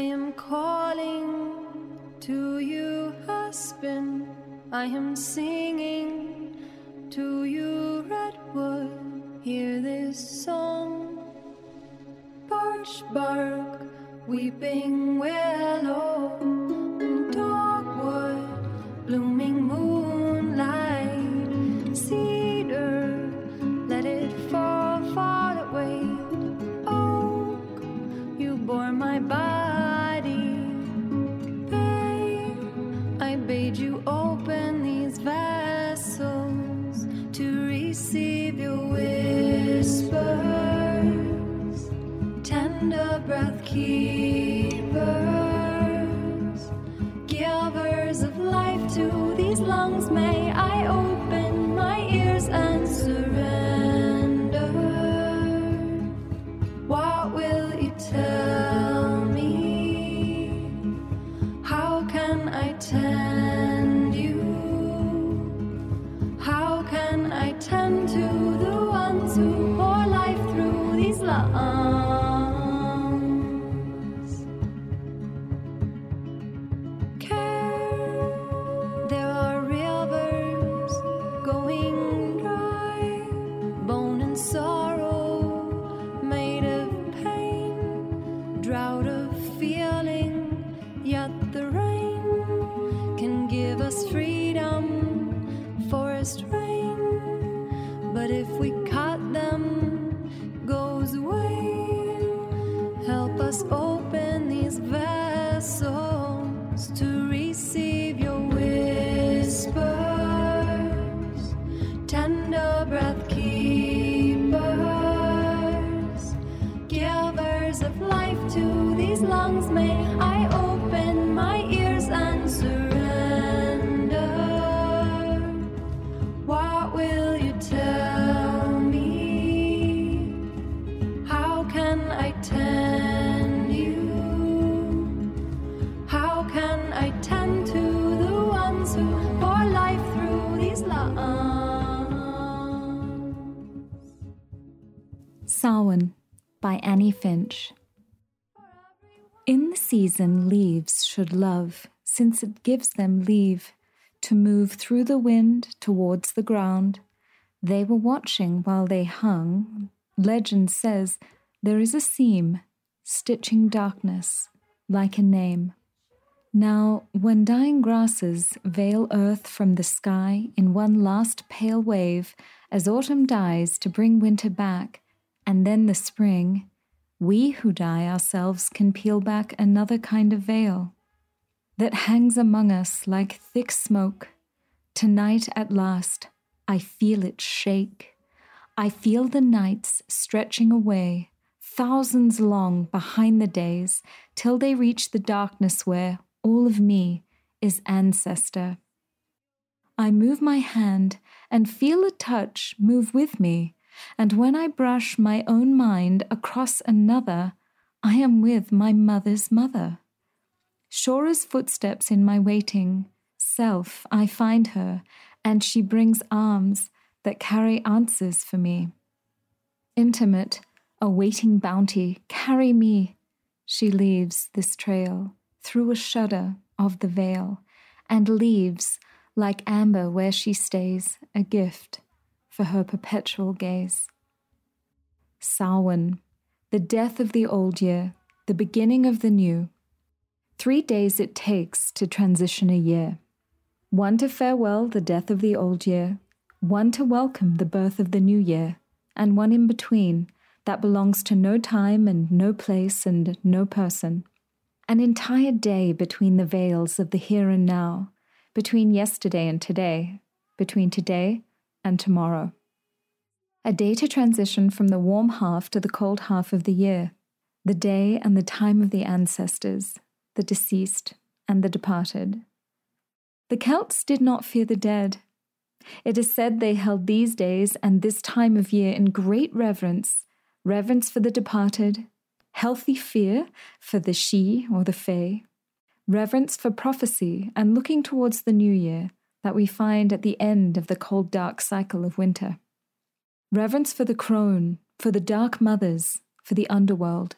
I am calling to you, husband. I am singing to you, redwood. Hear this song. Birch bark, weeping willow, oh, keepers, givers of life to these lungs. May I open my ears and surrender? What will you tell me? How can I tend I tend to the ones who pour life through these lungs? Samhain by Annie Finch. In the season, leaves should love, since it gives them leave to move through the wind towards the ground. They were watching while they hung. Legend says there is a seam stitching darkness like a name. Now, when dying grasses veil earth from the sky in one last pale wave as autumn dies to bring winter back, and then the spring, we who die ourselves can peel back another kind of veil that hangs among us like thick smoke. Tonight at last, I feel it shake. I feel the nights stretching away, thousands long behind the days, till they reach the darkness where all of me is ancestor. I move my hand and feel a touch move with me, and when I brush my own mind across another, I am with my mother's mother. Sure as footsteps in my waiting self, I find her, and she brings arms that carry answers for me. Intimate, awaiting bounty, carry me. She leaves this trail through a shudder of the veil, and leaves, like amber where she stays, a gift for her perpetual gaze. Samhain, the death of the old year, the beginning of the new. Three days it takes to transition a year. One to farewell the death of the old year, one to welcome the birth of the new year, and one in between that belongs to no time and no place and no person. An entire day between the veils of the here and now, between yesterday and today, between today and tomorrow. A day to transition from the warm half to the cold half of the year, the day and the time of the ancestors, the deceased and the departed. The Celts did not fear the dead. It is said they held these days and this time of year in great reverence reverence for the departed, healthy fear for the Sidhe or the fae, reverence for prophecy and looking towards the new year, that we find at the end of the cold, dark cycle of winter. Reverence for the crone, for the dark mothers, for the underworld.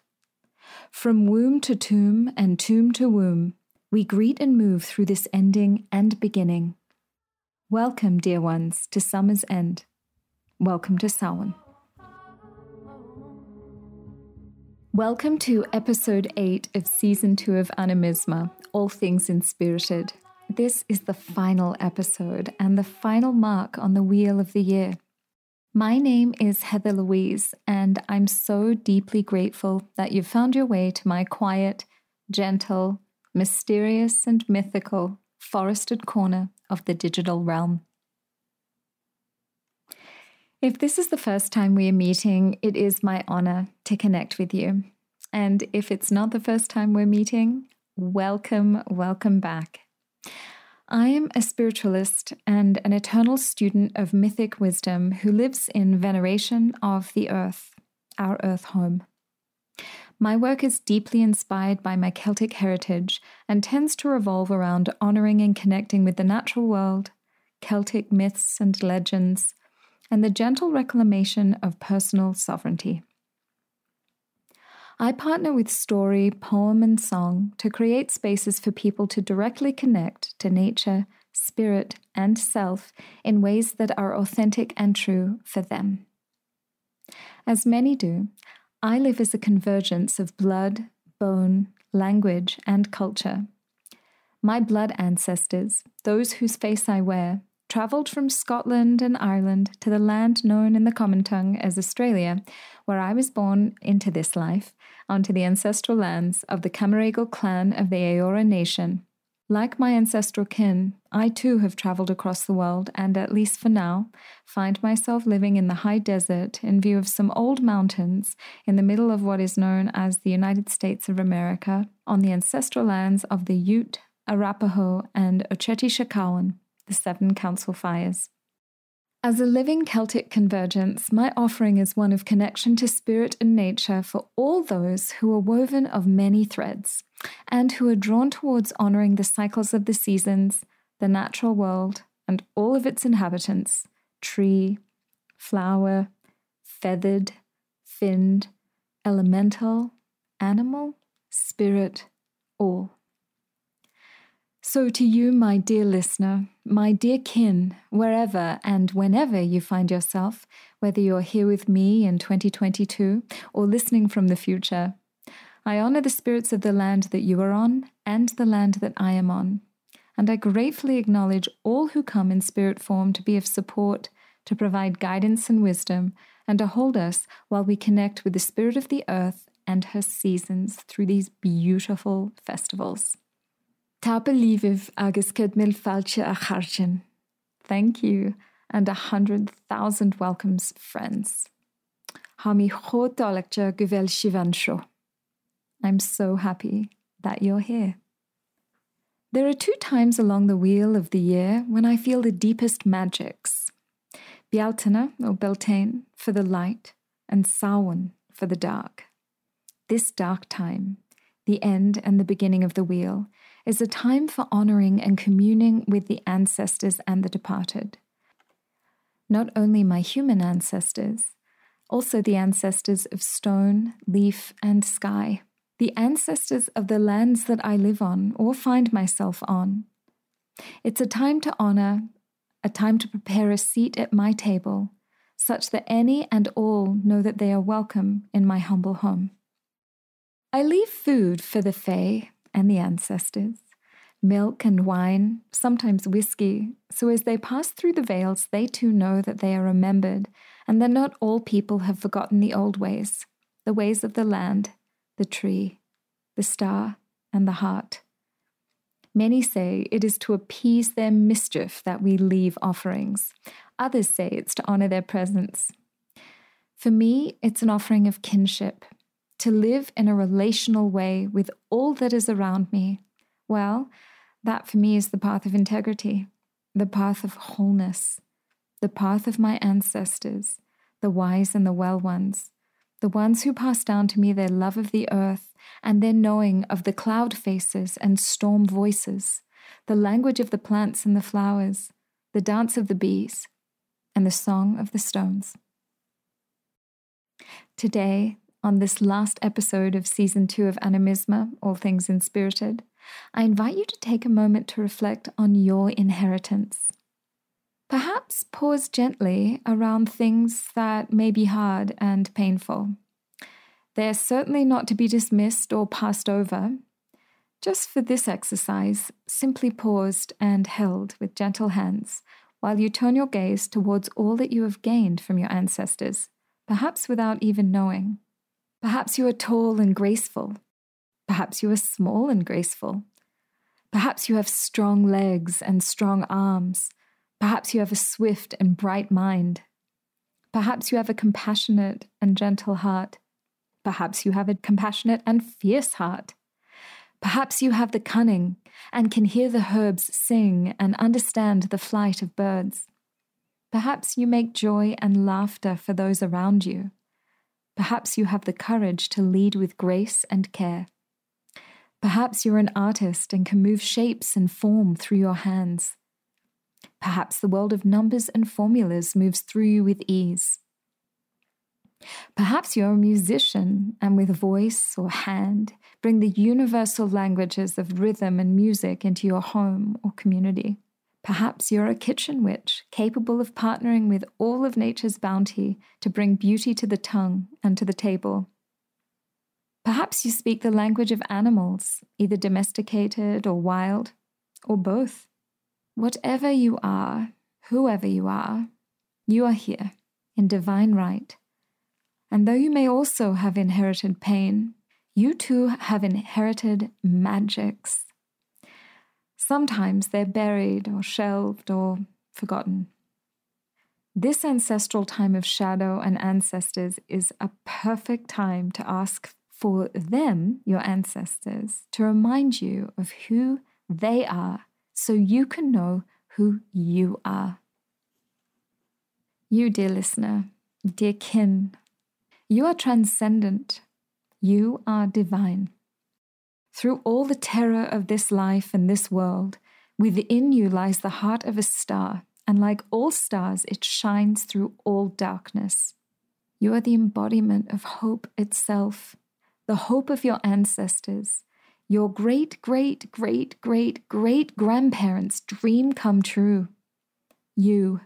From womb to tomb and tomb to womb, we greet and move through this ending and beginning. Welcome, dear ones, to summer's end. Welcome to Samhain. Welcome to episode 8 of season 2 of Animisma, All Things Inspirited. This is the final episode and the final mark on the wheel of the year. My name is Heather Louise, and I'm so deeply grateful that you've found your way to my quiet, gentle, mysterious, and mythical forested corner of the digital realm. If this is the first time we are meeting, it is my honor to connect with you. And if it's not the first time we're meeting, welcome, welcome back. I am a spiritualist and an eternal student of mythic wisdom who lives in veneration of the earth, our earth home. My work is deeply inspired by my Celtic heritage and tends to revolve around honoring and connecting with the natural world, Celtic myths and legends, and the gentle reclamation of personal sovereignty. I partner with story, poem, and song to create spaces for people to directly connect to nature, spirit, and self in ways that are authentic and true for them. As many do, I live as a convergence of blood, bone, language, and culture. My blood ancestors, those whose face I wear, travelled from Scotland and Ireland to the land known in the common tongue as Australia, where I was born into this life, onto the ancestral lands of the Camaragal clan of the Eora Nation. Like my ancestral kin, I too have travelled across the world and, at least for now, find myself living in the high desert in view of some old mountains in the middle of what is known as the United States of America on the ancestral lands of the Ute, Arapaho, and Oceti the Seven Council Fires. As a living Celtic convergence, my offering is one of connection to spirit and nature for all those who are woven of many threads and who are drawn towards honoring the cycles of the seasons, the natural world, and all of its inhabitants tree, flower, feathered, finned, elemental, animal, spirit, all. So, to you, my dear listener, my dear kin, wherever and whenever you find yourself, whether you're here with me in 2022 or listening from the future, I honor the spirits of the land that you are on and the land that I am on. And I gratefully acknowledge all who come in spirit form to be of support, to provide guidance and wisdom, and to hold us while we connect with the spirit of the earth and her seasons through these beautiful festivals. Líomh agus cud mil a. Thank you and a hundred thousand welcomes, friends. Ha mi chodálaachte go bhfuil sivan I'm so happy that you're here. There are two times along the wheel of the year when I feel the deepest magics. Bealtaine or Beltane for the light and Samhain for the dark. This dark time, the end and the beginning of the wheel, is a time for honoring and communing with the ancestors and the departed. Not only my human ancestors, also the ancestors of stone, leaf, and sky, the ancestors of the lands that I live on or find myself on. It's a time to honor, a time to prepare a seat at my table, such that any and all know that they are welcome in my humble home. I leave food for the Fae and the ancestors, milk and wine, sometimes whiskey, so as they pass through the veils, they too know that they are remembered and that not all people have forgotten the old ways, the ways of the land, the tree, the star, and the heart. Many say it is to appease their mischief that we leave offerings. Others say it's to honor their presence. For me, it's an offering of kinship, to live in a relational way with all that is around me, well, that for me is the path of integrity, the path of wholeness, the path of my ancestors, the wise and the well ones, the ones who passed down to me their love of the earth and their knowing of the cloud faces and storm voices, the language of the plants and the flowers, the dance of the bees, and the song of the stones. Today, on this last episode of season two of Animisma, All Things Inspirited, I invite you to take a moment to reflect on your inheritance. Perhaps pause gently around things that may be hard and painful. They are certainly not to be dismissed or passed over. Just for this exercise, simply paused and held with gentle hands while you turn your gaze towards all that you have gained from your ancestors, perhaps without even knowing. Perhaps you are tall and graceful. Perhaps you are small and graceful. Perhaps you have strong legs and strong arms. Perhaps you have a swift and bright mind. Perhaps you have a compassionate and gentle heart. Perhaps you have a compassionate and fierce heart. Perhaps you have the cunning and can hear the herbs sing and understand the flight of birds. Perhaps you make joy and laughter for those around you. Perhaps you have the courage to lead with grace and care. Perhaps you're an artist and can move shapes and form through your hands. Perhaps the world of numbers and formulas moves through you with ease. Perhaps you're a musician and with voice or hand bring the universal languages of rhythm and music into your home or community. Perhaps you're a kitchen witch capable of partnering with all of nature's bounty to bring beauty to the tongue and to the table. Perhaps you speak the language of animals, either domesticated or wild, or both. Whatever you are, whoever you are, you are here in divine right and though you may also have inherited pain, you too have inherited magics. Sometimes they're buried or shelved or forgotten. This ancestral time of shadow and ancestors is a perfect time to ask for them, your ancestors, to remind you of who they are so you can know who you are. You, dear listener, dear kin, you are transcendent. You are divine. Through all the terror of this life and this world, within you lies the heart of a star, and like all stars, it shines through all darkness. You are the embodiment of hope itself, the hope of your ancestors, your great, great, great, great, great grandparents' dream come true. You,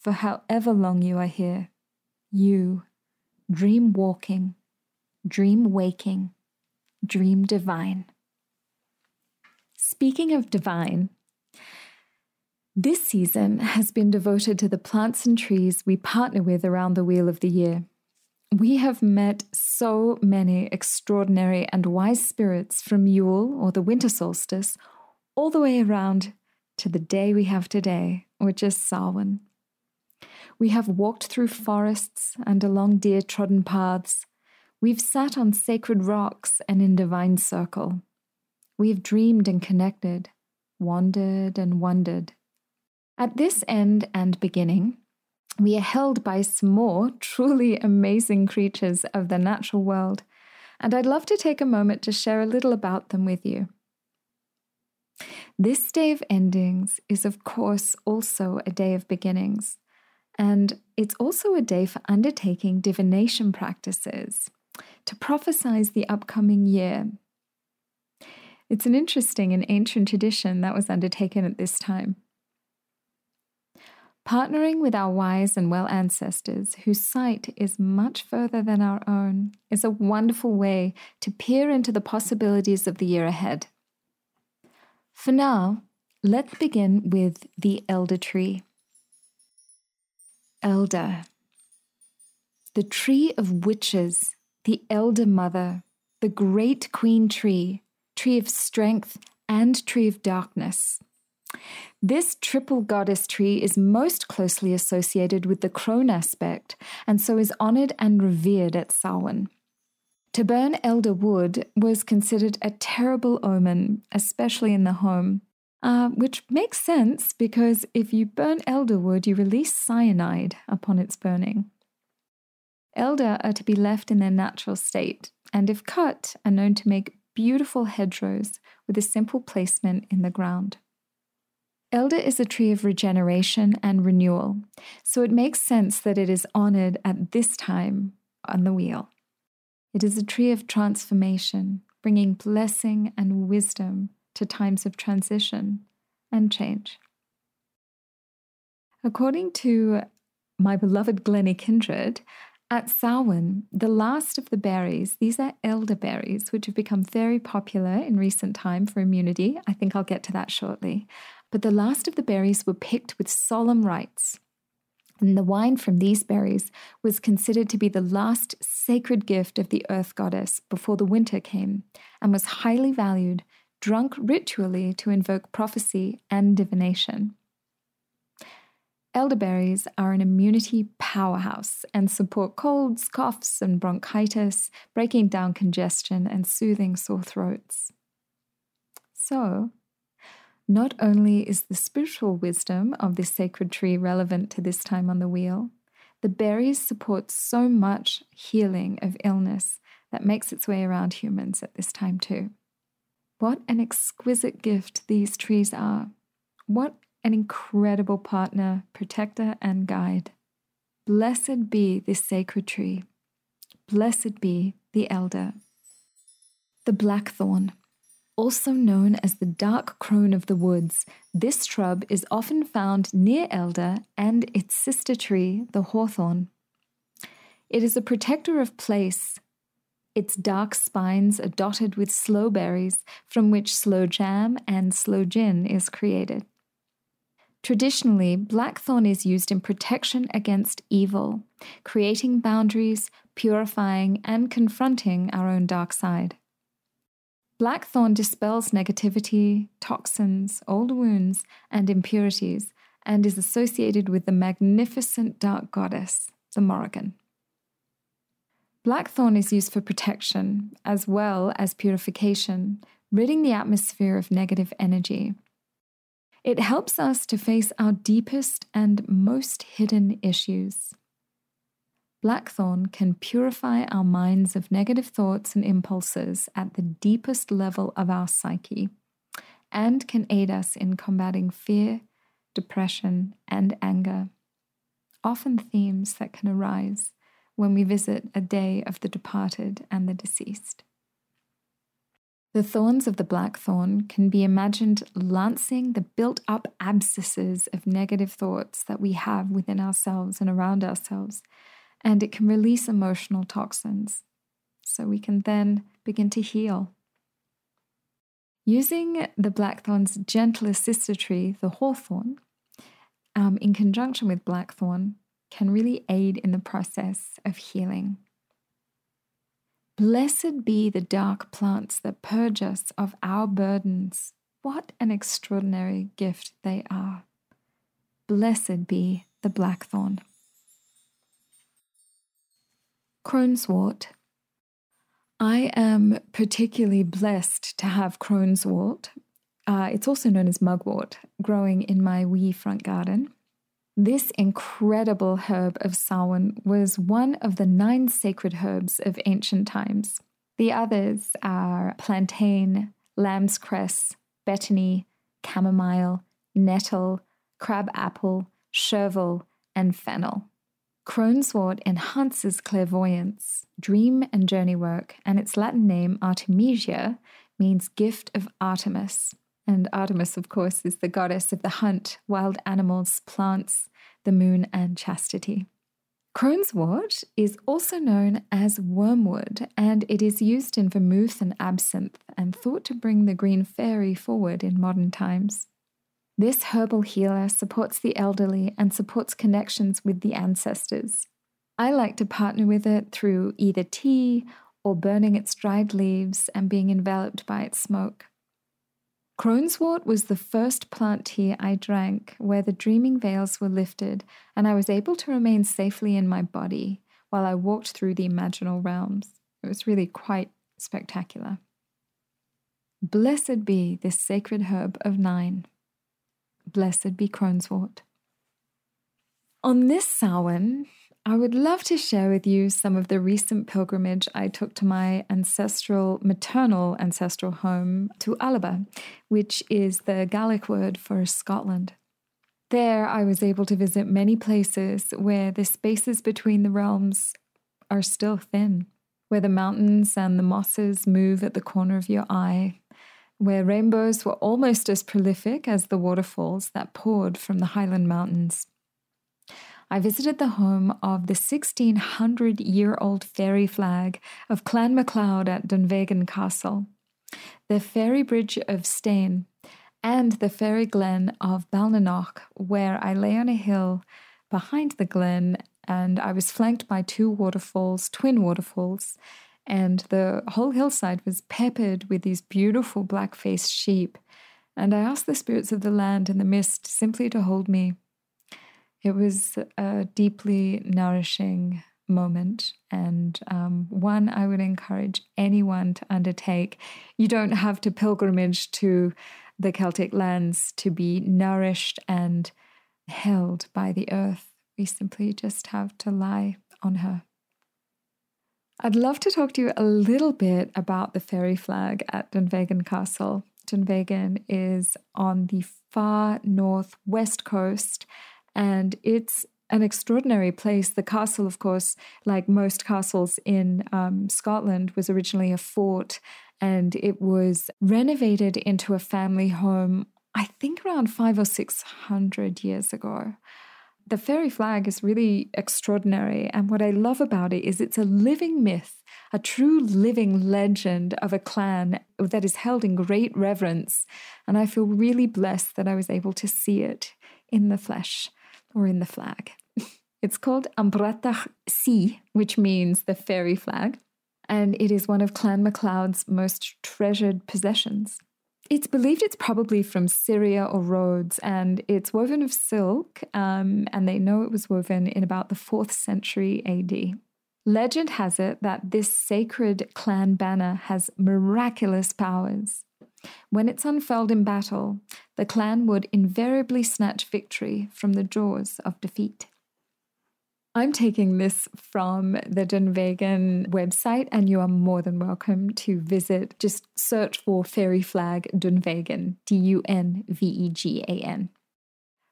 for however long you are here, you dream walking, dream waking, dream divine. Speaking of divine, this season has been devoted to the plants and trees we partner with around the wheel of the year. We have met so many extraordinary and wise spirits from Yule or the winter solstice all the way around to the day we have today, which is Samhain. We have walked through forests and along deer trodden paths. We've sat on sacred rocks and in divine circle. We have dreamed and connected, wandered and wondered. At this end and beginning, we are held by some more truly amazing creatures of the natural world, and I'd love to take a moment to share a little about them with you. This day of endings is, of course, also a day of beginnings. And it's also a day for undertaking divination practices to prophesize the upcoming year. It's an interesting and ancient tradition that was undertaken at this time. Partnering with our wise and well ancestors, whose sight is much further than our own, is a wonderful way to peer into the possibilities of the year ahead. For now, let's begin with the elder tree elder. The tree of witches, the elder mother, the great queen tree, tree of strength, and tree of darkness. This triple goddess tree is most closely associated with the crone aspect, and so is honored and revered at Samhain. To burn elder wood was considered a terrible omen, especially in the home, uh, which makes sense because if you burn elder wood, you release cyanide upon its burning. Elder are to be left in their natural state, and if cut, are known to make beautiful hedgerows with a simple placement in the ground. Elder is a tree of regeneration and renewal, so it makes sense that it is honored at this time on the wheel. It is a tree of transformation, bringing blessing and wisdom to times of transition and change. According to my beloved Glennie Kindred, at Samhain, the last of the berries, these are elderberries, which have become very popular in recent time for immunity. I think I'll get to that shortly. But the last of the berries were picked with solemn rites. And the wine from these berries was considered to be the last sacred gift of the earth goddess before the winter came, and was highly valued, drunk ritually to invoke prophecy and divination. Elderberries are an immunity powerhouse and support colds, coughs, and bronchitis, breaking down congestion and soothing sore throats. So, not only is the spiritual wisdom of this sacred tree relevant to this time on the wheel, the berries support so much healing of illness that makes its way around humans at this time too. What an exquisite gift these trees are. What an incredible partner, protector, and guide. Blessed be this sacred tree. Blessed be the elder. The blackthorn, also known as the dark crone of the woods, this shrub is often found near elder and its sister tree, the hawthorn. It is a protector of place. Its dark spines are dotted with sloe berries, from which sloe jam and sloe gin is created. Traditionally, blackthorn is used in protection against evil, creating boundaries, purifying, and confronting our own dark side. Blackthorn dispels negativity, toxins, old wounds, and impurities, and is associated with the magnificent dark goddess, the Morrigan. Blackthorn is used for protection as well as purification, ridding the atmosphere of negative energy it helps us to face our deepest and most hidden issues. Blackthorn can purify our minds of negative thoughts and impulses at the deepest level of our psyche and can aid us in combating fear, depression, and anger, often themes that can arise when we visit a day of the departed and the deceased. The thorns of the blackthorn can be imagined lancing the built up abscesses of negative thoughts that we have within ourselves and around ourselves, and it can release emotional toxins. So we can then begin to heal. Using the blackthorn's gentler sister tree, the hawthorn, um, in conjunction with blackthorn, can really aid in the process of healing. Blessed be the dark plants that purge us of our burdens. What an extraordinary gift they are. Blessed be the blackthorn. Croneswort. I am particularly blessed to have croneswort. Uh, it's also known as mugwort, growing in my wee front garden. This incredible herb of Samhain was one of the nine sacred herbs of ancient times. The others are plantain, lamb's cress, betony, chamomile, nettle, crab apple, chervil, and fennel. Croneswort enhances clairvoyance, dream and journey work, and its Latin name, Artemisia, means gift of Artemis. And Artemis, of course, is the goddess of the hunt, wild animals, plants, the moon, and chastity. Croneswort is also known as wormwood, and it is used in vermouth and absinthe and thought to bring the green fairy forward in modern times. This herbal healer supports the elderly and supports connections with the ancestors. I like to partner with it through either tea or burning its dried leaves and being enveloped by its smoke. Croneswort was the first plant tea I drank where the dreaming veils were lifted and I was able to remain safely in my body while I walked through the imaginal realms. It was really quite spectacular. Blessed be this sacred herb of nine. Blessed be Croneswort. On this Samhain, I would love to share with you some of the recent pilgrimage I took to my ancestral, maternal ancestral home to Alba, which is the Gaelic word for Scotland. There, I was able to visit many places where the spaces between the realms are still thin, where the mountains and the mosses move at the corner of your eye, where rainbows were almost as prolific as the waterfalls that poured from the Highland Mountains. I visited the home of the 1600 year old fairy flag of Clan MacLeod at Dunvegan Castle, the fairy bridge of Staine, and the fairy glen of Balnanoch, where I lay on a hill behind the glen and I was flanked by two waterfalls, twin waterfalls, and the whole hillside was peppered with these beautiful black faced sheep. And I asked the spirits of the land and the mist simply to hold me it was a deeply nourishing moment and um, one I would encourage anyone to undertake. You don't have to pilgrimage to the Celtic lands to be nourished and held by the earth. We simply just have to lie on her. I'd love to talk to you a little bit about the fairy flag at Dunvegan Castle. Dunvegan is on the far northwest coast and it's an extraordinary place. The castle, of course, like most castles in um, Scotland, was originally a fort and it was renovated into a family home, I think around five or six hundred years ago. The fairy flag is really extraordinary. And what I love about it is it's a living myth, a true living legend of a clan that is held in great reverence. And I feel really blessed that I was able to see it in the flesh or in the flag. It's called Ambratach Si, which means the fairy flag, and it is one of Clan MacLeod's most treasured possessions. It's believed it's probably from Syria or Rhodes, and it's woven of silk, um, and they know it was woven in about the 4th century AD. Legend has it that this sacred clan banner has miraculous powers. When it's unfurled in battle, the clan would invariably snatch victory from the jaws of defeat. I'm taking this from the Dunvegan website, and you are more than welcome to visit. Just search for Fairy Flag Dunvegan, D U N V E G A N.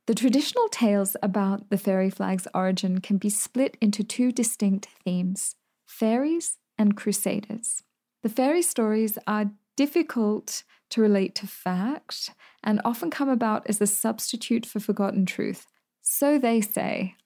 The traditional tales about the fairy flag's origin can be split into two distinct themes fairies and crusaders. The fairy stories are difficult to relate to fact and often come about as a substitute for forgotten truth. So they say.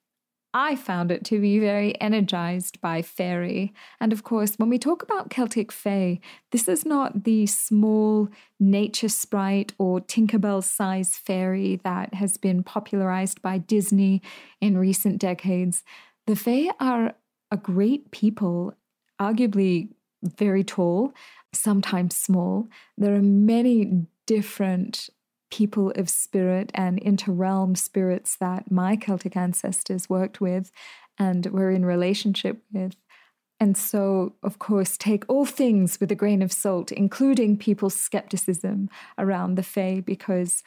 I found it to be very energized by fairy. And of course, when we talk about Celtic Fae, this is not the small nature sprite or Tinkerbell size fairy that has been popularized by Disney in recent decades. The Fae are a great people, arguably very tall, sometimes small. There are many different people of spirit and interrealm spirits that my Celtic ancestors worked with and were in relationship with. And so, of course, take all things with a grain of salt, including people's skepticism around the Fae, because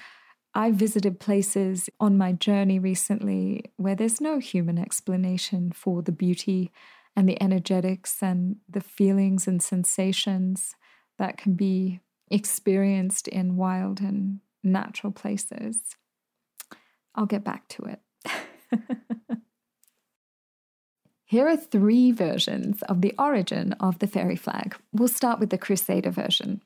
I visited places on my journey recently where there's no human explanation for the beauty and the energetics and the feelings and sensations that can be experienced in wild and natural places. I'll get back to it. Here are three versions of the origin of the fairy flag. We'll start with the Crusader version.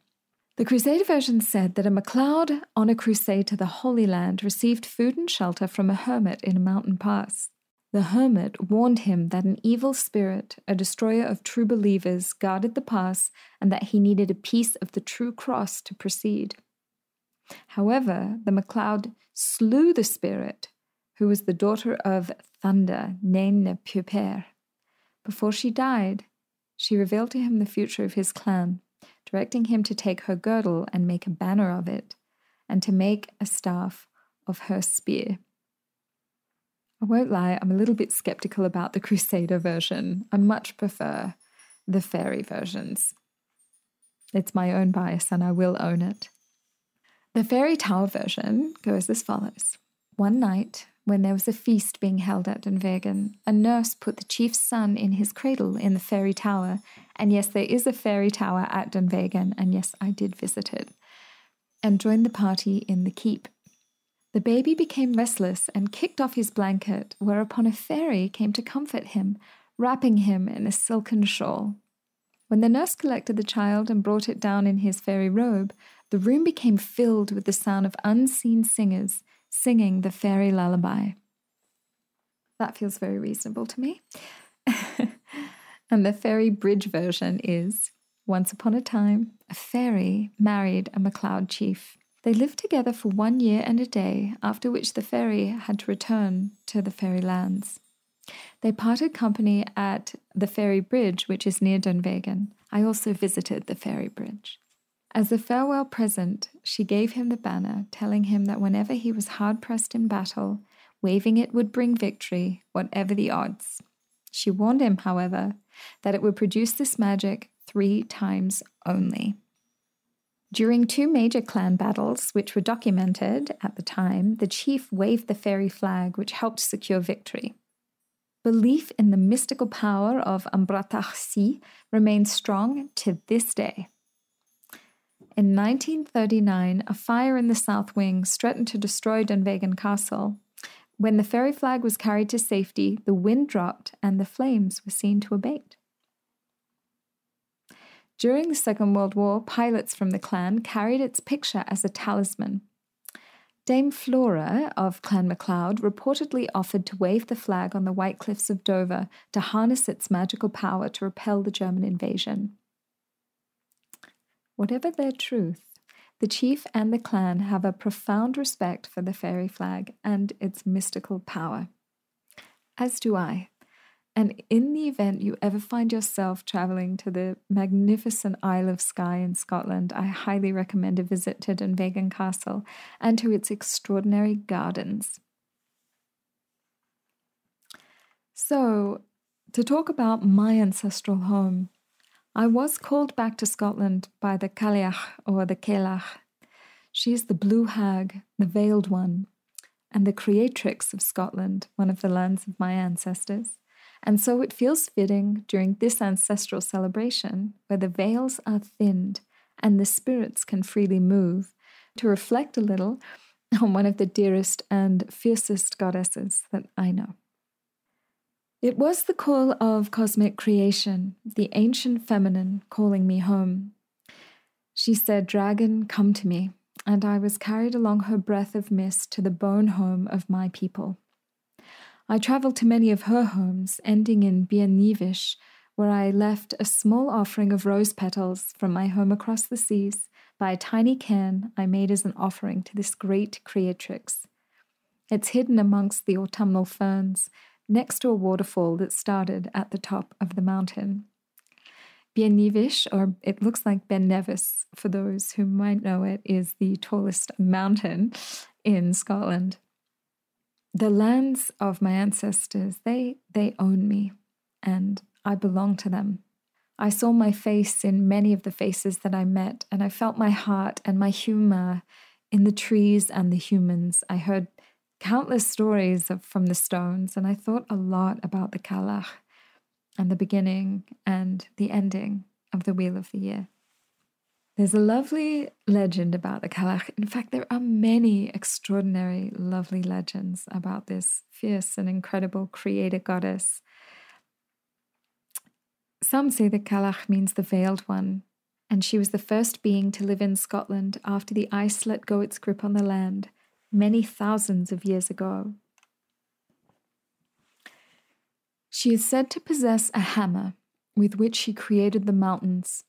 The Crusader version said that a MacLeod on a crusade to the Holy Land received food and shelter from a hermit in a mountain pass. The hermit warned him that an evil spirit, a destroyer of true believers, guarded the pass and that he needed a piece of the true cross to proceed. However, the MacLeod slew the spirit, who was the daughter of Thunder, Naine Puper. Before she died, she revealed to him the future of his clan, directing him to take her girdle and make a banner of it, and to make a staff of her spear. I won't lie, I'm a little bit skeptical about the Crusader version. I much prefer the fairy versions. It's my own bias and I will own it. The fairy tale version goes as follows One night, when there was a feast being held at Dunvegan, a nurse put the chief's son in his cradle in the fairy tower. And yes, there is a fairy tower at Dunvegan, and yes, I did visit it, and joined the party in the keep. The baby became restless and kicked off his blanket, whereupon a fairy came to comfort him, wrapping him in a silken shawl. When the nurse collected the child and brought it down in his fairy robe, the room became filled with the sound of unseen singers singing the fairy lullaby. That feels very reasonable to me. and the fairy bridge version is Once upon a time, a fairy married a MacLeod chief. They lived together for one year and a day, after which the fairy had to return to the fairy lands. They parted company at the Fairy Bridge, which is near Dunvegan. I also visited the Fairy Bridge. As a farewell present, she gave him the banner, telling him that whenever he was hard pressed in battle, waving it would bring victory, whatever the odds. She warned him, however, that it would produce this magic three times only. During two major clan battles, which were documented at the time, the chief waved the fairy flag, which helped secure victory. Belief in the mystical power of Am Bratach Sìth remains strong to this day. In 1939, a fire in the south wing threatened to destroy Dunvegan Castle. When the fairy flag was carried to safety, the wind dropped and the flames were seen to abate. During the Second World War, pilots from the clan carried its picture as a talisman. Dame Flora of Clan MacLeod reportedly offered to wave the flag on the White Cliffs of Dover to harness its magical power to repel the German invasion. Whatever their truth, the chief and the clan have a profound respect for the fairy flag and its mystical power. As do I. And in the event you ever find yourself traveling to the magnificent Isle of Skye in Scotland, I highly recommend a visit to Dunvegan Castle and to its extraordinary gardens. So, to talk about my ancestral home, I was called back to Scotland by the Cailleach or the Cailleach. She is the blue hag, the veiled one, and the creatrix of Scotland, one of the lands of my ancestors. And so it feels fitting during this ancestral celebration, where the veils are thinned and the spirits can freely move, to reflect a little on one of the dearest and fiercest goddesses that I know. It was the call of cosmic creation, the ancient feminine calling me home. She said, Dragon, come to me, and I was carried along her breath of mist to the bone home of my people. I travelled to many of her homes, ending in Beinn Nibheis, where I left a small offering of rose petals from my home across the seas by a tiny cairn I made as an offering to this great creatrix. It's hidden amongst the autumnal ferns, next to a waterfall that started at the top of the mountain. Beinn Nibheis, or it looks like Ben Nevis for those who might know it, is the tallest mountain in Scotland the lands of my ancestors, they, they own me and I belong to them. I saw my face in many of the faces that I met, and I felt my heart and my humor in the trees and the humans. I heard countless stories of, from the stones, and I thought a lot about the Cailleach and the beginning and the ending of the Wheel of the Year. There's a lovely legend about the Cailleach. In fact, there are many extraordinary, lovely legends about this fierce and incredible creator goddess. Some say the Cailleach means the veiled one, and she was the first being to live in Scotland after the ice let go its grip on the land many thousands of years ago. She is said to possess a hammer with which she created the mountains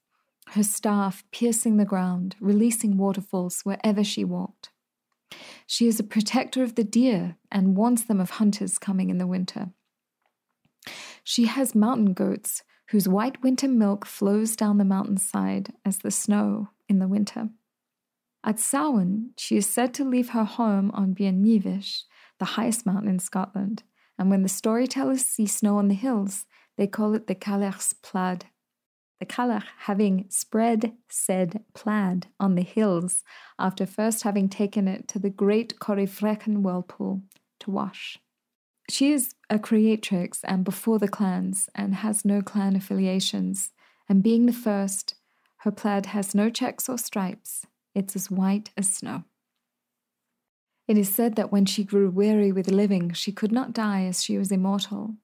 her staff piercing the ground, releasing waterfalls wherever she walked. She is a protector of the deer and warns them of hunters coming in the winter. She has mountain goats whose white winter milk flows down the mountainside as the snow in the winter. At Samhain, she is said to leave her home on Beinn Nibheis, the highest mountain in Scotland, and when the storytellers see snow on the hills, they call it the Cailleach's Plaid the Cailleach having spread said plaid on the hills after first having taken it to the great Corryvreckan whirlpool to wash. She is a creatrix and before the clans and has no clan affiliations. And being the first, her plaid has no checks or stripes. It's as white as snow. It is said that when she grew weary with living, she could not die as she was immortal,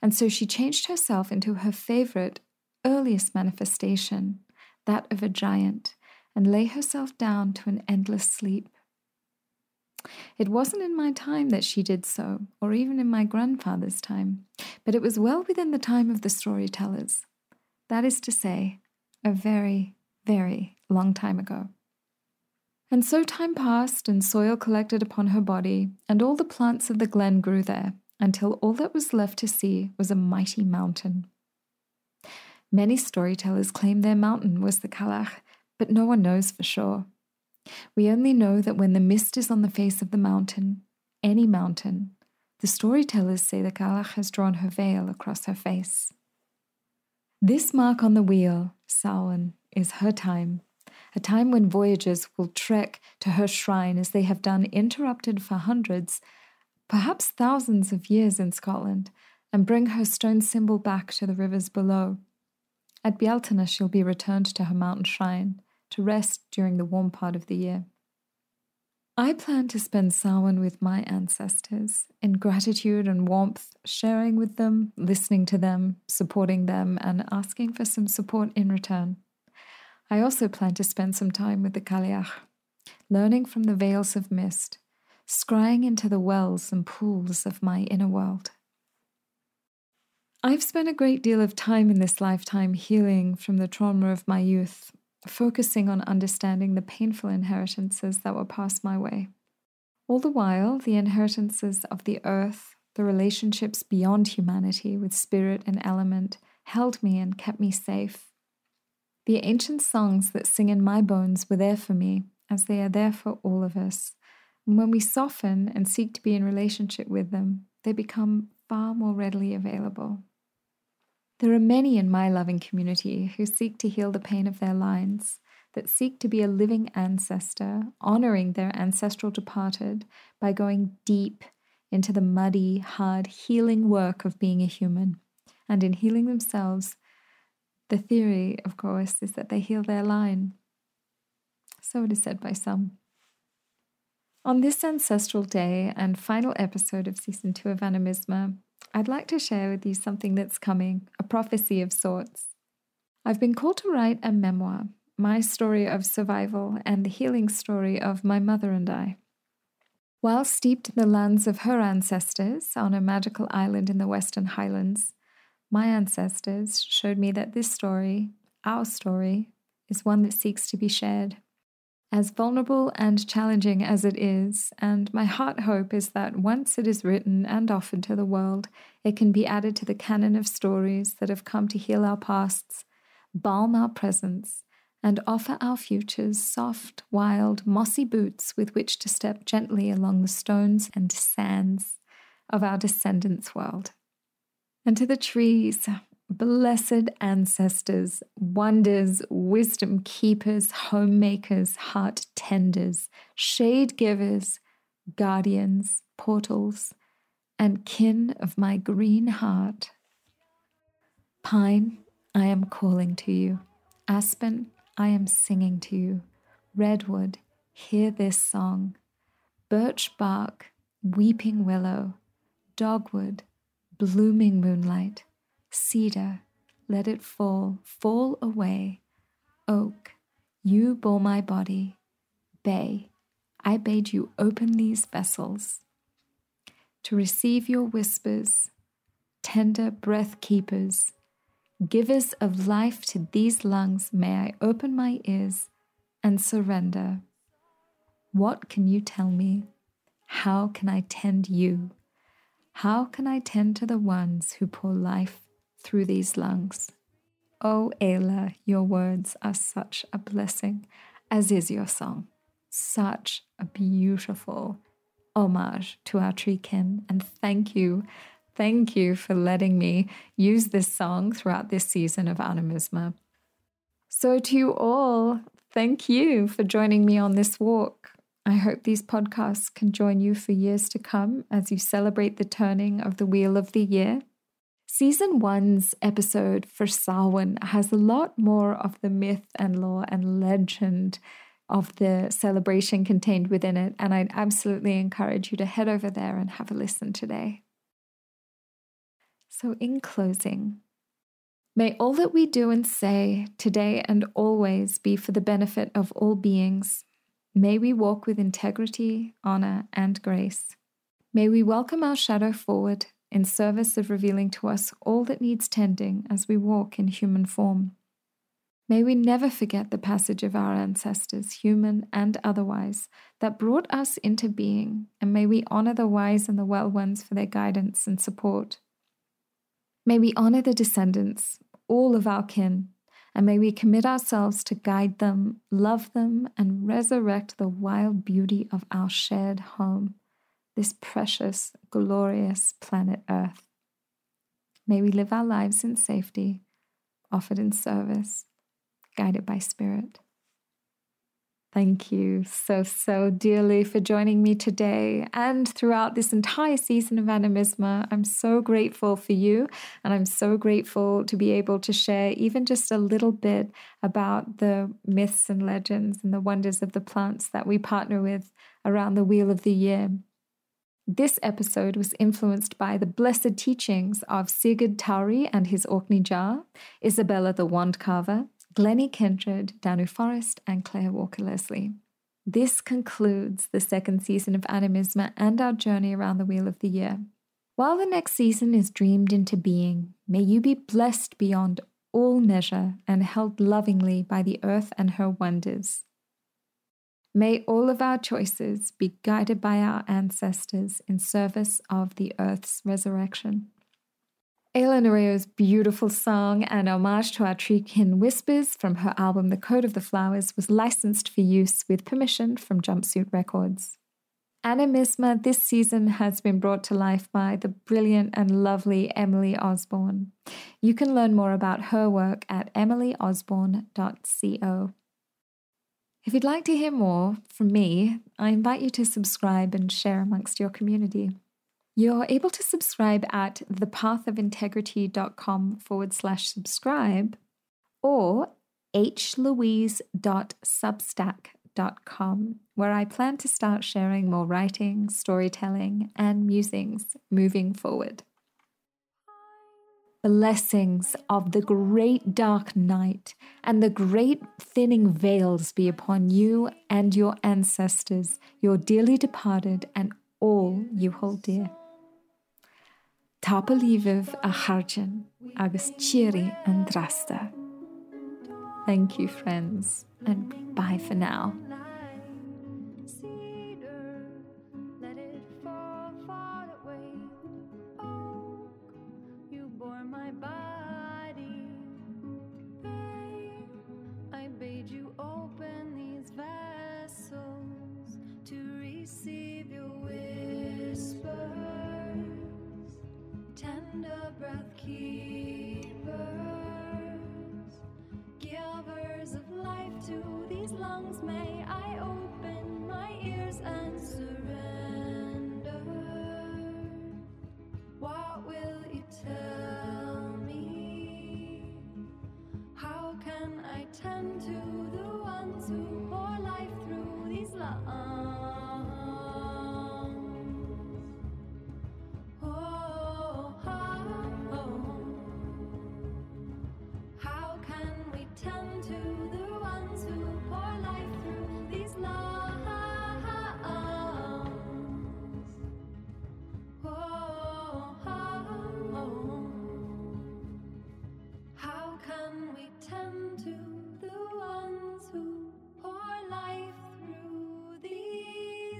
and so she changed herself into her favorite, earliest manifestation, that of a giant, and lay herself down to an endless sleep. It wasn't in my time that she did so, or even in my grandfather's time, but it was well within the time of the storytellers. That is to say, a very, very long time ago. And so time passed, and soil collected upon her body, and all the plants of the glen grew there, until all that was left to see was a mighty mountain. Many storytellers claim their mountain was the Cailleach, but no one knows for sure. We only know that when the mist is on the face of the mountain, any mountain, the storytellers say the Cailleach has drawn her veil across her face. This mark on the wheel, Samhain, is her time, a time when voyagers will trek to her shrine as they have done interrupted for hundreds, perhaps thousands of years in Scotland, and bring her stone symbol back to the rivers below. At Bealtaine, she'll be returned to her mountain shrine, to rest during the warm part of the year. I plan to spend Samhain with my ancestors in gratitude and warmth, sharing with them, listening to them, supporting them, and asking for some support in return. I also plan to spend some time with the Cailleach, learning from the veils of mist, scrying into the wells and pools of my inner world. I've spent a great deal of time in this lifetime healing from the trauma of my youth focusing on understanding the painful inheritances that were passed my way. All the while, the inheritances of the earth, the relationships beyond humanity with spirit and element, held me and kept me safe. The ancient songs that sing in my bones were there for me, as they are there for all of us. And when we soften and seek to be in relationship with them, they become far more readily available. There are many in my loving community who seek to heal the pain of their lines, that seek to be a living ancestor, honoring their ancestral departed by going deep into the muddy, hard, healing work of being a human. And in healing themselves, the theory, of course, is that they heal their line. So it is said by some. On this ancestral day and final episode of season two of Animisma, I'd like to share with you something that's coming, a prophecy of sorts. I've been called to write a memoir, my story of survival and the healing story of my mother and I. While steeped in the lands of her ancestors on a magical island in the Western Highlands, my ancestors showed me that this story, our story, is one that seeks to be shared as vulnerable and challenging as it is, and my heart hope is that once it is written and offered to the world, it can be added to the canon of stories that have come to heal our pasts, balm our presents, and offer our futures soft, wild, mossy boots with which to step gently along the stones and sands of our descendants' world. And to the trees, blessed ancestors, wonders, wisdom keepers, homemakers, heart tenders, shade givers, guardians, portals, and kin of my green heart. Pine, I am calling to you. Aspen, I am singing to you. Redwood, hear this song. Birch bark, weeping willow, dogwood, blooming moonlight Cedar, let it fall, fall away. Oak, you bore my body. Bay, I bade you open these vessels to receive your whispers, tender breath keepers, givers of life to these lungs. May I open my ears and surrender. What can you tell me? How can I tend you? How can I tend to the ones who pour life through these lungs. Oh, Ayla, your words are such a blessing, as is your song. Such a beautiful homage to our tree kin. And thank you, thank you for letting me use this song throughout this season of Animisma. So, to you all, thank you for joining me on this walk. I hope these podcasts can join you for years to come as you celebrate the turning of the wheel of the year. Season one's episode for Samhain has a lot more of the myth and lore and legend of the celebration contained within it, and I'd absolutely encourage you to head over there and have a listen today. So, in closing, may all that we do and say today and always be for the benefit of all beings. May we walk with integrity, honor, and grace. May we welcome our shadow forward in service of revealing to us all that needs tending as we walk in human form. May we never forget the passage of our ancestors, human and otherwise, that brought us into being, and may we honor the wise and the well ones for their guidance and support. May we honor the descendants, all of our kin, and may we commit ourselves to guide them, love them, and resurrect the wild beauty of our shared home, this precious, glorious planet Earth. May we live our lives in safety, offered in service guided by Spirit. Thank you so, so dearly for joining me today and throughout this entire season of Animisma. I'm so grateful for you, and I'm so grateful to be able to share even just a little bit about the myths and legends and the wonders of the plants that we partner with around the Wheel of the Year. This episode was influenced by the blessed teachings of Sigurd Towrie and his Orkneyjar, Isabella the Wand Carver, Glennie Kindred, Danu Forest, and Clare Walker Leslie. This concludes the second season of Animisma and our journey around the Wheel of the Year. While the next season is dreamed into being, may you be blessed beyond all measure and held lovingly by the earth and her wonders. May all of our choices be guided by our ancestors in service of the earth's resurrection. Ayla Nereo's beautiful song and homage to our tree kin Whispers from her album The Code of the Flowers was licensed for use with permission from Jumpsuit Records. Animisma this season has been brought to life by the brilliant and lovely Emily Osborne. You can learn more about her work at emilyosborne.co. If you'd like to hear more from me, I invite you to subscribe and share amongst your community. You're able to subscribe at thepathofintegrity.com forward slash subscribe or hlouise.substack.com, where I plan to start sharing more writing, storytelling, and musings moving forward. Blessings of the great dark night and the great thinning veils be upon you and your ancestors, your dearly departed, and all you hold dear. Tápa líbh a charjan agus tíri an drasta. Thank you, friends, and bye for now. keep.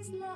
Love.